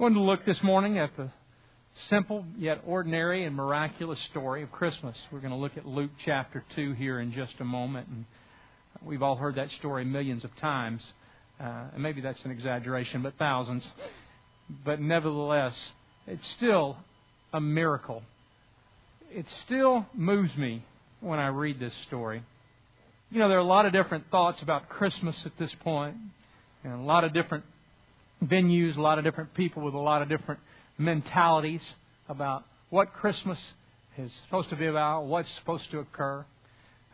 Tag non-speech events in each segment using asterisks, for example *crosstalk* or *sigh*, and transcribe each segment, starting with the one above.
Wanted to look this morning at the simple yet ordinary and miraculous story of Christmas. We're going to look at Luke chapter 2 here in just a moment. And we've all heard that story millions of times. Uh, and maybe that's an exaggeration, but thousands. But nevertheless, it's still a miracle. It still moves me when I read this story. You know, there are a lot of different thoughts about Christmas at this point, and a lot of different venues, a lot of different people with a lot of different mentalities about what Christmas is supposed to be about, what's supposed to occur.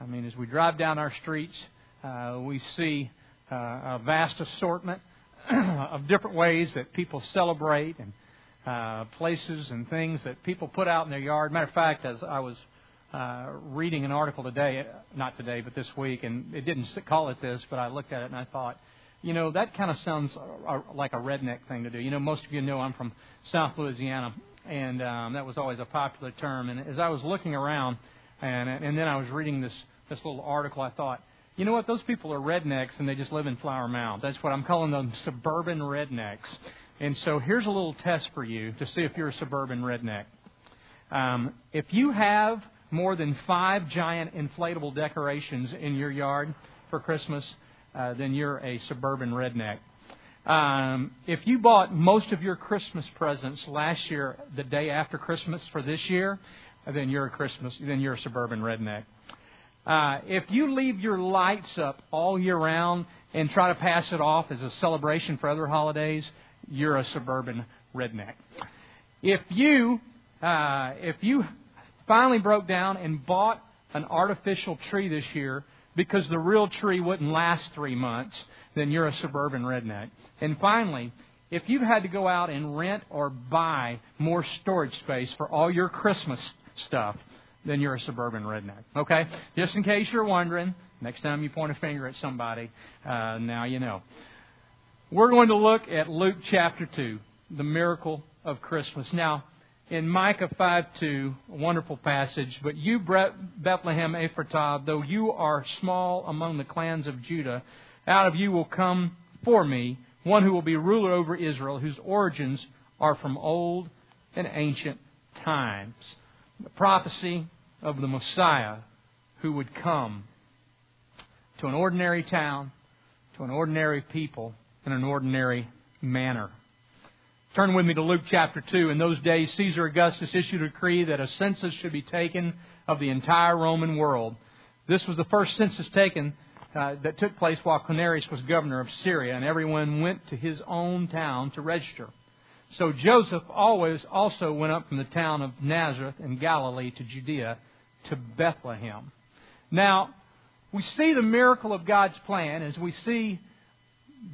I mean, as we drive down our streets, uh, we see uh, a vast assortment *clears throat* of different ways that people celebrate and uh, places and things that people put out in their yard. Matter of fact, as I was uh, reading an article today, not today, but this week, and it didn't call it this, but I looked at it and I thought, you know, that kind of sounds uh, like a redneck thing to do. You know, most of you know I'm from South Louisiana, and um, that was always a popular term. And as I was looking around, and and then I was reading this this little article, I thought, you know what? Those people are rednecks, and they just live in Flower Mound. That's what I'm calling them, *laughs* suburban rednecks. And so here's a little test for you to see if you're a suburban redneck. Um, if you have more than five giant inflatable decorations in your yard for Christmas, uh, then you're a suburban redneck. Um, if you bought most of your Christmas presents last year, the day after Christmas for this year, then you're a Christmas, then you're a suburban redneck. Uh, if you leave your lights up all year round and try to pass it off as a celebration for other holidays, you're a suburban redneck. If you uh, if you finally broke down and bought an artificial tree this year because the real tree wouldn't last three months, then you're a suburban redneck. And finally, if you've had to go out and rent or buy more storage space for all your Christmas stuff, then you're a suburban redneck. Okay? Just in case you're wondering, next time you point a finger at somebody, uh, now you know. We're going to look at Luke chapter 2, the miracle of Christmas. Now, in Micah 5:2, a wonderful passage. But you, Bethlehem Ephratah, though you are small among the clans of Judah, out of you will come for me one who will be ruler over Israel, whose origins are from old and ancient times. The prophecy of the Messiah who would come to an ordinary town, to an ordinary people, in an ordinary manner. Turn with me to Luke chapter 2. In those days, Caesar Augustus issued a decree that a census should be taken of the entire Roman world. This was the first census taken uh, that took place while Quirinius was governor of Syria, and everyone went to his own town to register. So Joseph always also went up from the town of Nazareth in Galilee to Judea to Bethlehem. Now, we see the miracle of God's plan as we see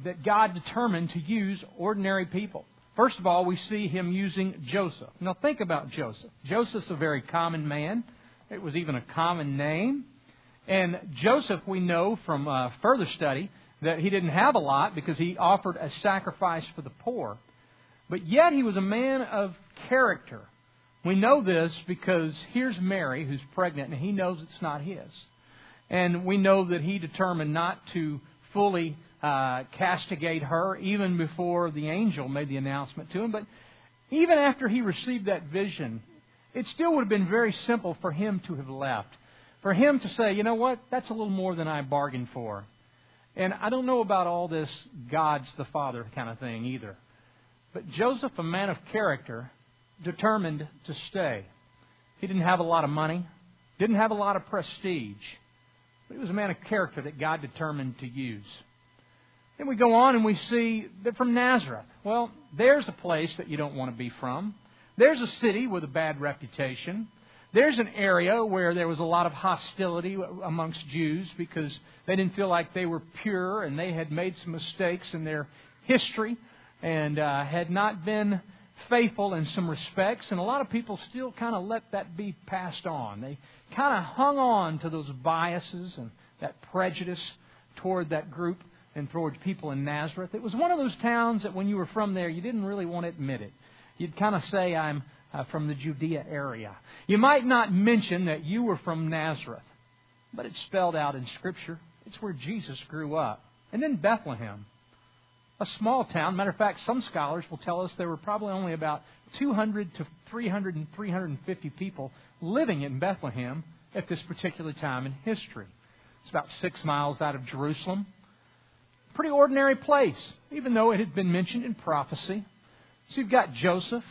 that God determined to use ordinary people. First of all, we see him using Joseph. Now, think about Joseph. Joseph's a very common man, it was even a common name. And Joseph, we know from uh, further study that he didn't have a lot because he offered a sacrifice for the poor. But yet, he was a man of character. We know this because here's Mary, who's pregnant, and he knows it's not his. And we know that he determined not to fully uh, castigate her even before the angel made the announcement to him. But even after he received that vision, it still would have been very simple for him to have left. For him to say, you know what, that's a little more than I bargained for. And I don't know about all this God's the Father kind of thing either. But Joseph, a man of character, determined to stay. He didn't have a lot of money, didn't have a lot of prestige, but he was a man of character that God determined to use. Then we go on and we see that from Nazareth. Well, there's a place that you don't want to be from. There's a city with a bad reputation. There's an area where there was a lot of hostility amongst Jews because they didn't feel like they were pure and they had made some mistakes in their history and uh, had not been faithful in some respects. And a lot of people still kind of let that be passed on. They kind of hung on to those biases and that prejudice toward that group and towards people in Nazareth. It was one of those towns that when you were from there, you didn't really want to admit it. You'd kind of say, I'm uh, from the Judea area. You might not mention that you were from Nazareth, but it's spelled out in Scripture. It's where Jesus grew up. And then Bethlehem, a small town. Matter of fact, some scholars will tell us there were probably only about 200 to 300 and 350 people living in Bethlehem at this particular time in history. It's about six miles out of Jerusalem. Pretty ordinary place, even though it had been mentioned in prophecy. So you've got Joseph,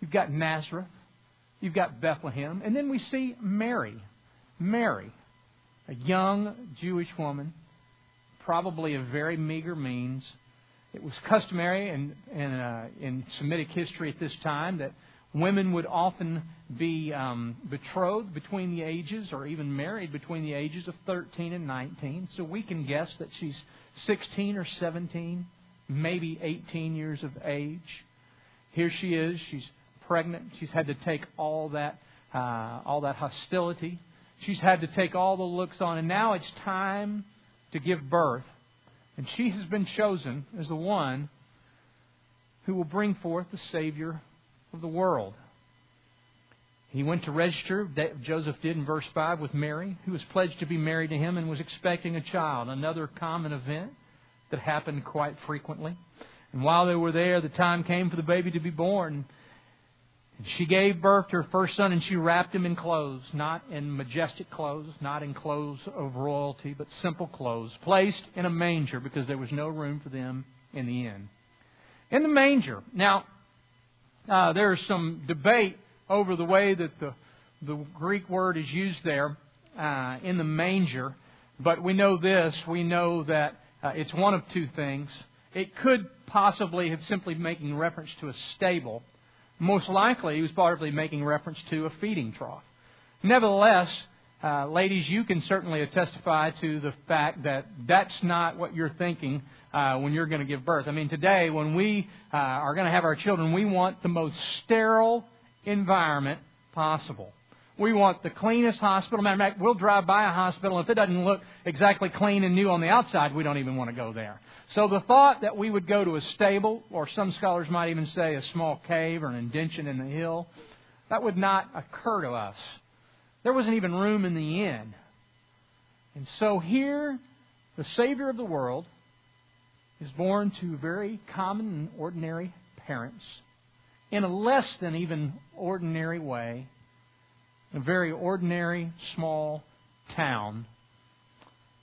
you've got Nazareth, you've got Bethlehem, and then we see Mary. Mary, a young Jewish woman, probably of very meager means. It was customary in, in, uh, in Semitic history at this time that women would often be um, betrothed between the ages or even married between the ages of 13 and 19. So we can guess that she's 16 or 17, maybe 18 years of age. Here she is. She's pregnant. She's had to take all that, uh, all that hostility. She's had to take all the looks on, and now it's time to give birth. And she has been chosen as the one who will bring forth the Savior of the world. He went to register, that Joseph did in verse 5, with Mary, who was pledged to be married to him and was expecting a child, another common event that happened quite frequently. And while they were there, the time came for the baby to be born. And she gave birth to her first son, and she wrapped him in clothes, not in majestic clothes, not in clothes of royalty, but simple clothes, placed in a manger because there was no room for them in the inn. In the manger. Now, uh, there is some debate over the way that the, the Greek word is used there uh, in the manger, but we know this. We know that uh, it's one of two things. It could possibly have simply making reference to a stable most likely, he was probably making reference to a feeding trough. Nevertheless, uh, ladies, you can certainly testify to the fact that that's not what you're thinking uh, when you're going to give birth. I mean, today, when we uh, are going to have our children, we want the most sterile environment possible. We want the cleanest hospital. Matter of fact, we'll drive by a hospital. If it doesn't look exactly clean and new on the outside, we don't even want to go there. So the thought that we would go to a stable, or some scholars might even say a small cave or an indention in the hill, that would not occur to us. There wasn't even room in the inn. And so here, the Savior of the world is born to very common and ordinary parents in a less than even ordinary way a very ordinary small town.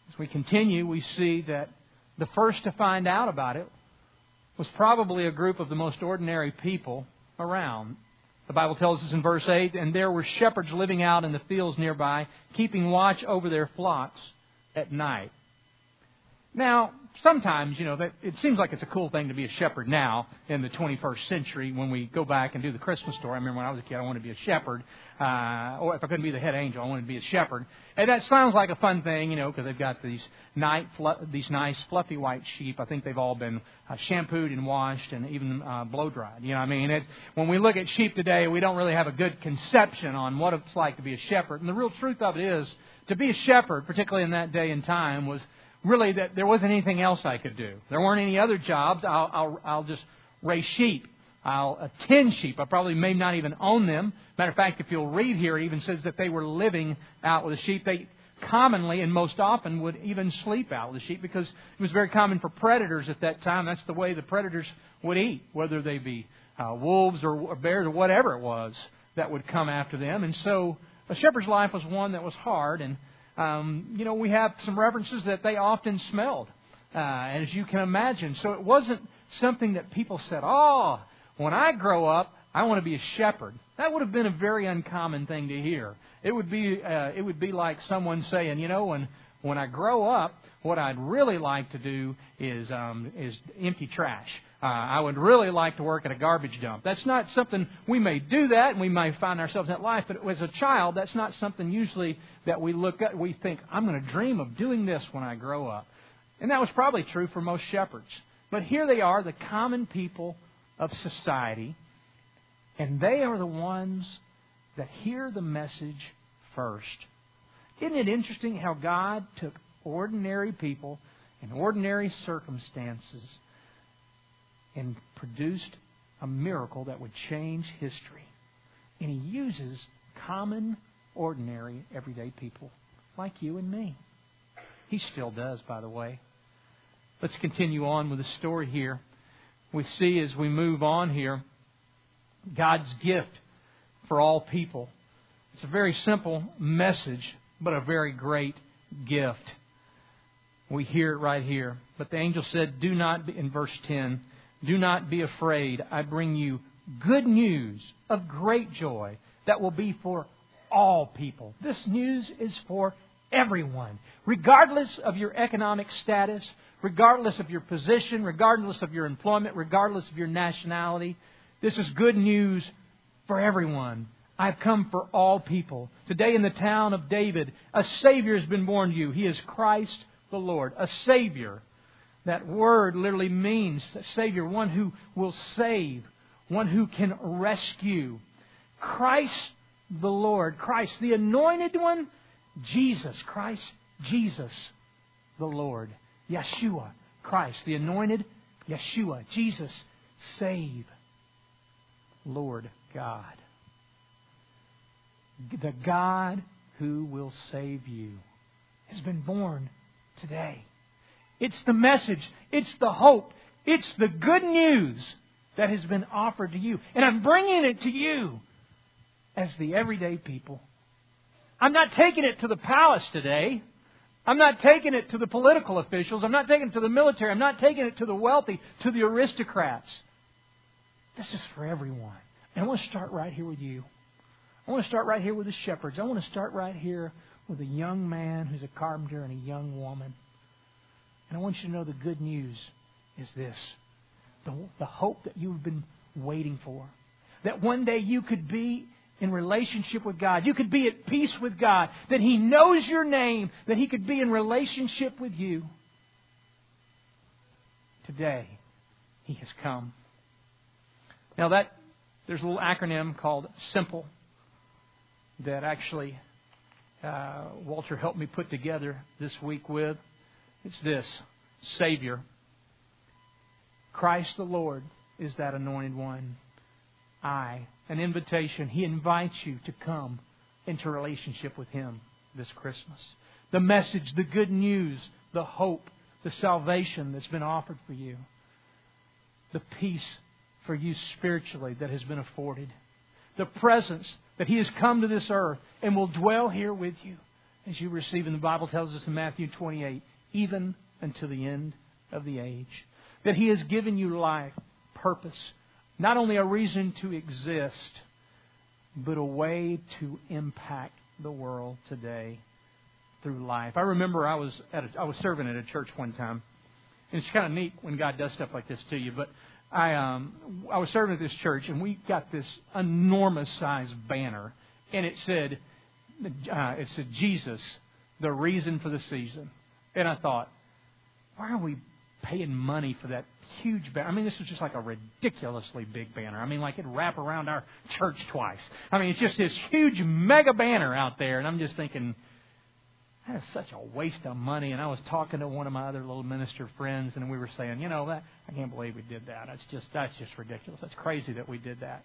As we continue, we see that the first to find out about it was probably a group of the most ordinary people around. The Bible tells us in verse 8, and there were shepherds living out in the fields nearby, keeping watch over their flocks at night. Now, sometimes, you know, that, it seems like it's a cool thing to be a shepherd now in the 21st century when we go back and do the Christmas story. I remember when I was a kid, I wanted to be a shepherd. Uh, or if I couldn't be the head angel, I wanted to be a shepherd. And that sounds like a fun thing, you know, because they've got these, night, these nice fluffy white sheep. I think they've all been uh, shampooed and washed and even uh, blow dried. You know what I mean? It, when we look at sheep today, we don't really have a good conception on what it's like to be a shepherd. And the real truth of it is, to be a shepherd, particularly in that day and time, was really that there wasn't anything else I could do. There weren't any other jobs. I'll, I'll, I'll just raise sheep. I'll attend sheep. I probably may not even own them. Matter of fact, if you'll read here, it even says that they were living out with the sheep. They commonly and most often would even sleep out with the sheep because it was very common for predators at that time. That's the way the predators would eat, whether they be uh, wolves or bears or whatever it was that would come after them. And so a shepherd's life was one that was hard and um, you know, we have some references that they often smelled, uh, as you can imagine. So it wasn't something that people said, oh, when I grow up, I want to be a shepherd. That would have been a very uncommon thing to hear. It would be, uh, it would be like someone saying, you know, when when I grow up, what I'd really like to do is um, is empty trash. Uh, I would really like to work at a garbage dump. That's not something we may do that, and we may find ourselves in that life. But as a child, that's not something usually that we look at. We think I'm going to dream of doing this when I grow up, and that was probably true for most shepherds. But here they are, the common people of society, and they are the ones that hear the message first. Isn't it interesting how God took ordinary people in ordinary circumstances and produced a miracle that would change history? And He uses common, ordinary, everyday people like you and me. He still does, by the way. Let's continue on with the story here. We see as we move on here God's gift for all people. It's a very simple message, but a very great gift. We hear it right here. But the angel said, Do not in verse 10, do not be afraid. I bring you good news of great joy that will be for all people. This news is for everyone, regardless of your economic status, regardless of your position, regardless of your employment, regardless of your nationality. This is good news for everyone. I've come for all people. Today in the town of David, a Savior has been born to you. He is Christ the Lord, a Savior. That word literally means Savior, one who will save, one who can rescue. Christ the Lord, Christ, the anointed one, Jesus, Christ, Jesus the Lord. Yeshua, Christ, the anointed Yeshua, Jesus, save, Lord God. The God who will save you has been born today. It's the message, it's the hope, it's the good news that has been offered to you. And I'm bringing it to you as the everyday people. I'm not taking it to the palace today. I'm not taking it to the political officials. I'm not taking it to the military. I'm not taking it to the wealthy, to the aristocrats. This is for everyone. And I want to start right here with you. I want to start right here with the shepherds. I want to start right here with a young man who's a carpenter and a young woman. And I want you to know the good news is this the, the hope that you've been waiting for. That one day you could be in relationship with God. You could be at peace with God. That He knows your name. That He could be in relationship with you. Today, He has come. Now that there's a little acronym called SIMPLE that actually uh, Walter helped me put together this week with. It's this Savior. Christ the Lord is that anointed one. I an invitation. He invites you to come into relationship with Him this Christmas. The message, the good news, the hope, the salvation that's been offered for you, the peace for you spiritually that has been afforded, the presence that He has come to this earth and will dwell here with you as you receive. And the Bible tells us in Matthew 28, even until the end of the age, that He has given you life, purpose, not only a reason to exist, but a way to impact the world today through life. I remember I was at a, I was serving at a church one time. And it's kind of neat when God does stuff like this to you. But I um I was serving at this church and we got this enormous sized banner and it said uh, it said Jesus, the reason for the season. And I thought, why are we paying money for that huge banner. I mean, this was just like a ridiculously big banner. I mean, like it'd wrap around our church twice. I mean, it's just this huge mega banner out there, and I'm just thinking, that is such a waste of money. And I was talking to one of my other little minister friends, and we were saying, you know, that I can't believe we did that. That's just that's just ridiculous. That's crazy that we did that.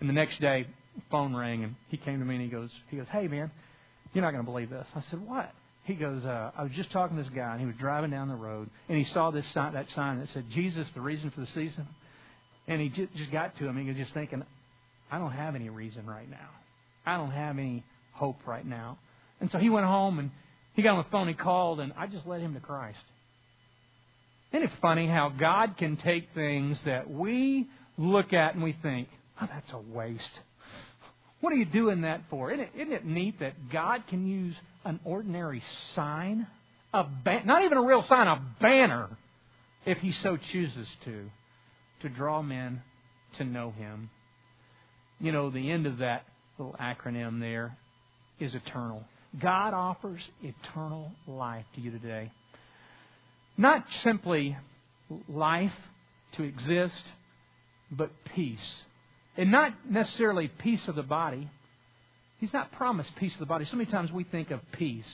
And the next day, phone rang, and he came to me and he goes, he goes, hey man, you're not going to believe this. I said, what? He goes, uh, I was just talking to this guy, and he was driving down the road, and he saw this sign, that sign that said, Jesus, the reason for the season. And he just, just got to him. And he was just thinking, I don't have any reason right now. I don't have any hope right now. And so he went home, and he got on the phone, he called, and I just led him to Christ. Isn't it funny how God can take things that we look at and we think, oh, that's a waste. What are you doing that for? Isn't it, isn't it neat that God can use an ordinary sign, a ba- not even a real sign, a banner, if He so chooses to, to draw men to know Him? You know, the end of that little acronym there is eternal. God offers eternal life to you today. Not simply life to exist, but peace and not necessarily peace of the body. He's not promised peace of the body. So many times we think of peace.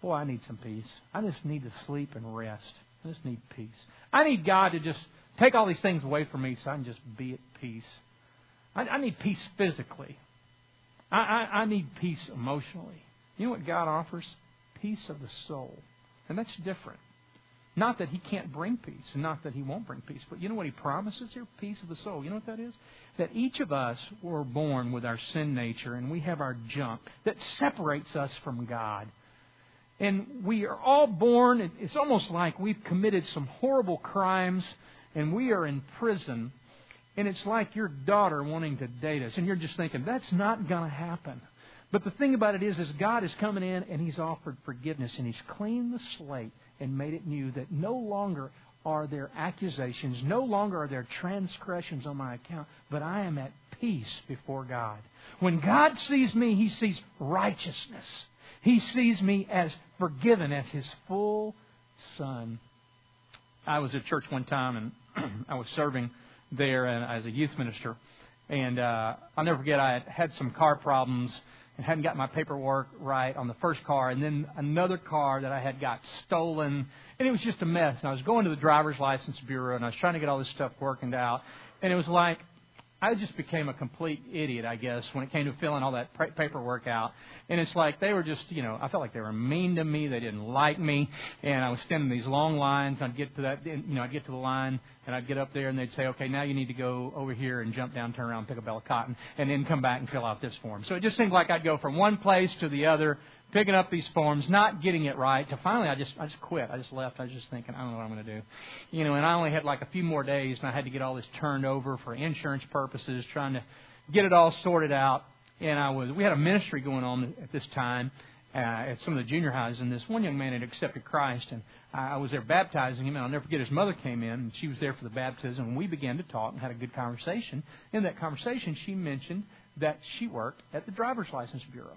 Boy, I need some peace. I just need to sleep and rest. I just need peace. I need God to just take all these things away from me so I can just be at peace. I, I need peace physically. I, I, I need peace emotionally. You know what God offers? Peace of the soul. And that's different. Not that He can't bring peace, not that He won't bring peace, but you know what He promises here? Peace of the soul. You know what that is? That each of us were born with our sin nature, and we have our junk that separates us from God. And we are all born, it's almost like we've committed some horrible crimes, and we are in prison. And it's like your daughter wanting to date us, and you're just thinking, that's not going to happen. But the thing about it is, is God is coming in and He's offered forgiveness and He's cleaned the slate and made it new. That no longer are there accusations, no longer are there transgressions on my account, but I am at peace before God. When God sees me, He sees righteousness. He sees me as forgiven, as His full Son. I was at church one time and *clears throat* I was serving there as a youth minister. And uh, I'll never forget, I had some car problems and hadn't got my paperwork right on the first car, and then another car that I had got stolen, and it was just a mess. And I was going to the driver's license bureau, and I was trying to get all this stuff worked out, and it was like I just became a complete idiot, I guess, when it came to filling all that paperwork out. And it's like they were just, you know, I felt like they were mean to me. They didn't like me, and I was standing these long lines. I'd get to that, you know, I'd get to the line, and I'd get up there, and they'd say, "Okay, now you need to go over here and jump down, turn around, pick a bale of cotton, and then come back and fill out this form." So it just seemed like I'd go from one place to the other picking up these forms, not getting it right. So finally, I just I just quit. I just left. I was just thinking, I don't know what I'm going to do, you know. And I only had like a few more days, and I had to get all this turned over for insurance purposes, trying to get it all sorted out. And I was we had a ministry going on at this time uh, at some of the junior highs, and this one young man had accepted Christ, and I was there baptizing him. And I'll never forget his mother came in, and she was there for the baptism, and we began to talk and had a good conversation. In that conversation, she mentioned that she worked at the driver's license bureau,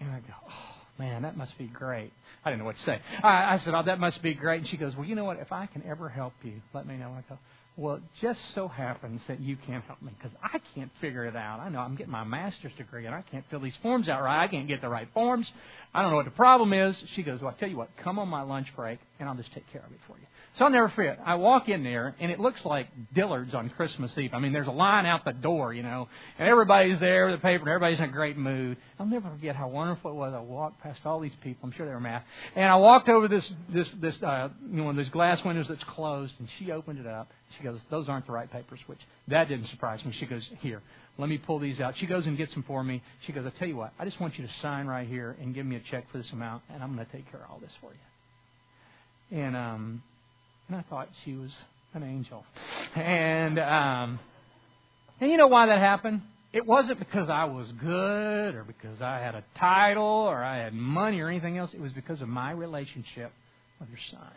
and I go, oh man, that must be great. I didn't know what to say. I, I said, oh, that must be great. And she goes, well, you know what? If I can ever help you, let me know. I go, well, it just so happens that you can't help me because I can't figure it out. I know I'm getting my master's degree and I can't fill these forms out right. I can't get the right forms. I don't know what the problem is. She goes, well, I'll tell you what, come on my lunch break and I'll just take care of it for you. So I'll never forget. I walk in there, and it looks like Dillard's on Christmas Eve. I mean, there's a line out the door, you know, and everybody's there with the paper, and everybody's in a great mood. I'll never forget how wonderful it was. I walked past all these people. I'm sure they were mad. And I walked over this this this uh, you know those glass windows that's closed, and she opened it up. She goes, "Those aren't the right papers." Which that didn't surprise me. She goes, "Here, let me pull these out." She goes and gets them for me. She goes, "I tell you what, I just want you to sign right here and give me a check for this amount, and I'm going to take care of all this for you." And um, and I thought she was an angel. And um, and you know why that happened? It wasn't because I was good or because I had a title or I had money or anything else. It was because of my relationship with her son.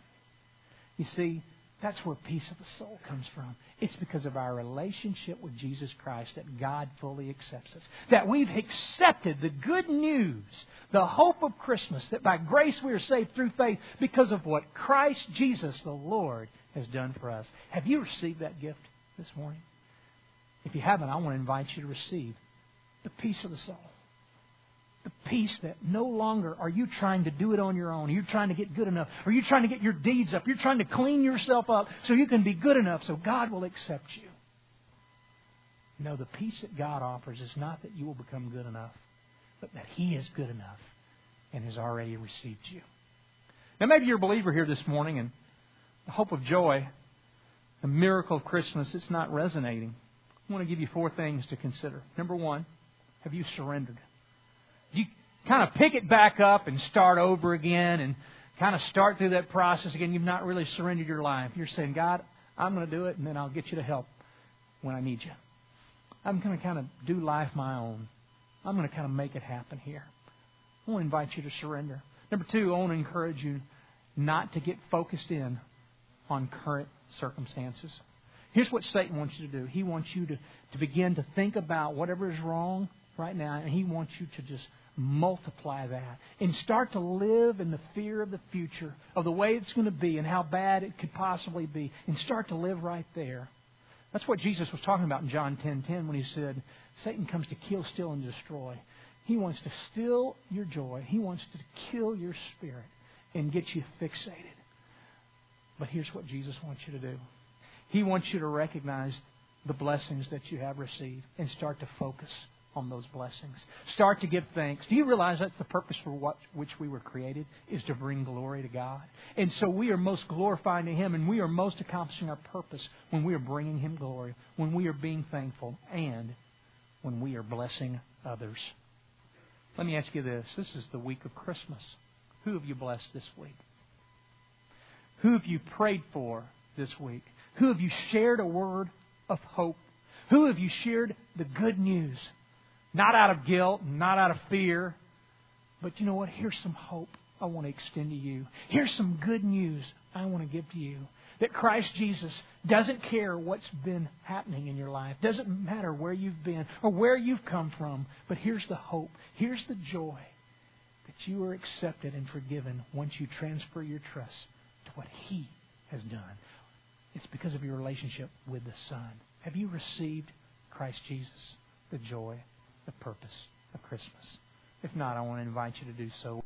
You see, that's where peace of the soul comes from. It's because of our relationship with Jesus Christ that God fully accepts us. That we've accepted the good news, the hope of Christmas, that by grace we are saved through faith because of what Christ Jesus the Lord has done for us. Have you received that gift this morning? If you haven't, I want to invite you to receive the peace of the soul peace that no longer are you trying to do it on your own. You're trying to get good enough. Or you're trying to get your deeds up. You're trying to clean yourself up so you can be good enough so God will accept you. No, the peace that God offers is not that you will become good enough, but that He is good enough and has already received you. Now, maybe you're a believer here this morning and the hope of joy, the miracle of Christmas, it's not resonating. I want to give you four things to consider. Number one, have you surrendered? Kind of pick it back up and start over again and kind of start through that process again. You've not really surrendered your life. You're saying, God, I'm going to do it, and then I'll get you to help when I need you. I'm going to kind of do life my own. I'm going to kind of make it happen here. I want to invite you to surrender. Number two, I want to encourage you not to get focused in on current circumstances. Here's what Satan wants you to do. He wants you to, to begin to think about whatever is wrong right now, and he wants you to just multiply that and start to live in the fear of the future, of the way it's going to be and how bad it could possibly be, and start to live right there. That's what Jesus was talking about in John 10:10 10, when he said, "Satan comes to kill, steal, and destroy." He wants to steal your joy. He wants to kill your spirit and get you fixated. But here's what Jesus wants you to do. He wants you to recognize the blessings that you have received and start to focus on those blessings. Start to give thanks. Do you realize that's the purpose for what which we were created is to bring glory to God? And so we are most glorifying to him and we are most accomplishing our purpose when we are bringing him glory, when we are being thankful and when we are blessing others. Let me ask you this. This is the week of Christmas. Who have you blessed this week? Who have you prayed for this week? Who have you shared a word of hope? Who have you shared the good news? Not out of guilt, not out of fear, but you know what? Here's some hope I want to extend to you. Here's some good news I want to give to you. That Christ Jesus doesn't care what's been happening in your life. Doesn't matter where you've been or where you've come from. But here's the hope. Here's the joy that you are accepted and forgiven once you transfer your trust to what He has done. It's because of your relationship with the Son. Have you received Christ Jesus, the joy, the purpose of Christmas? If not, I want to invite you to do so.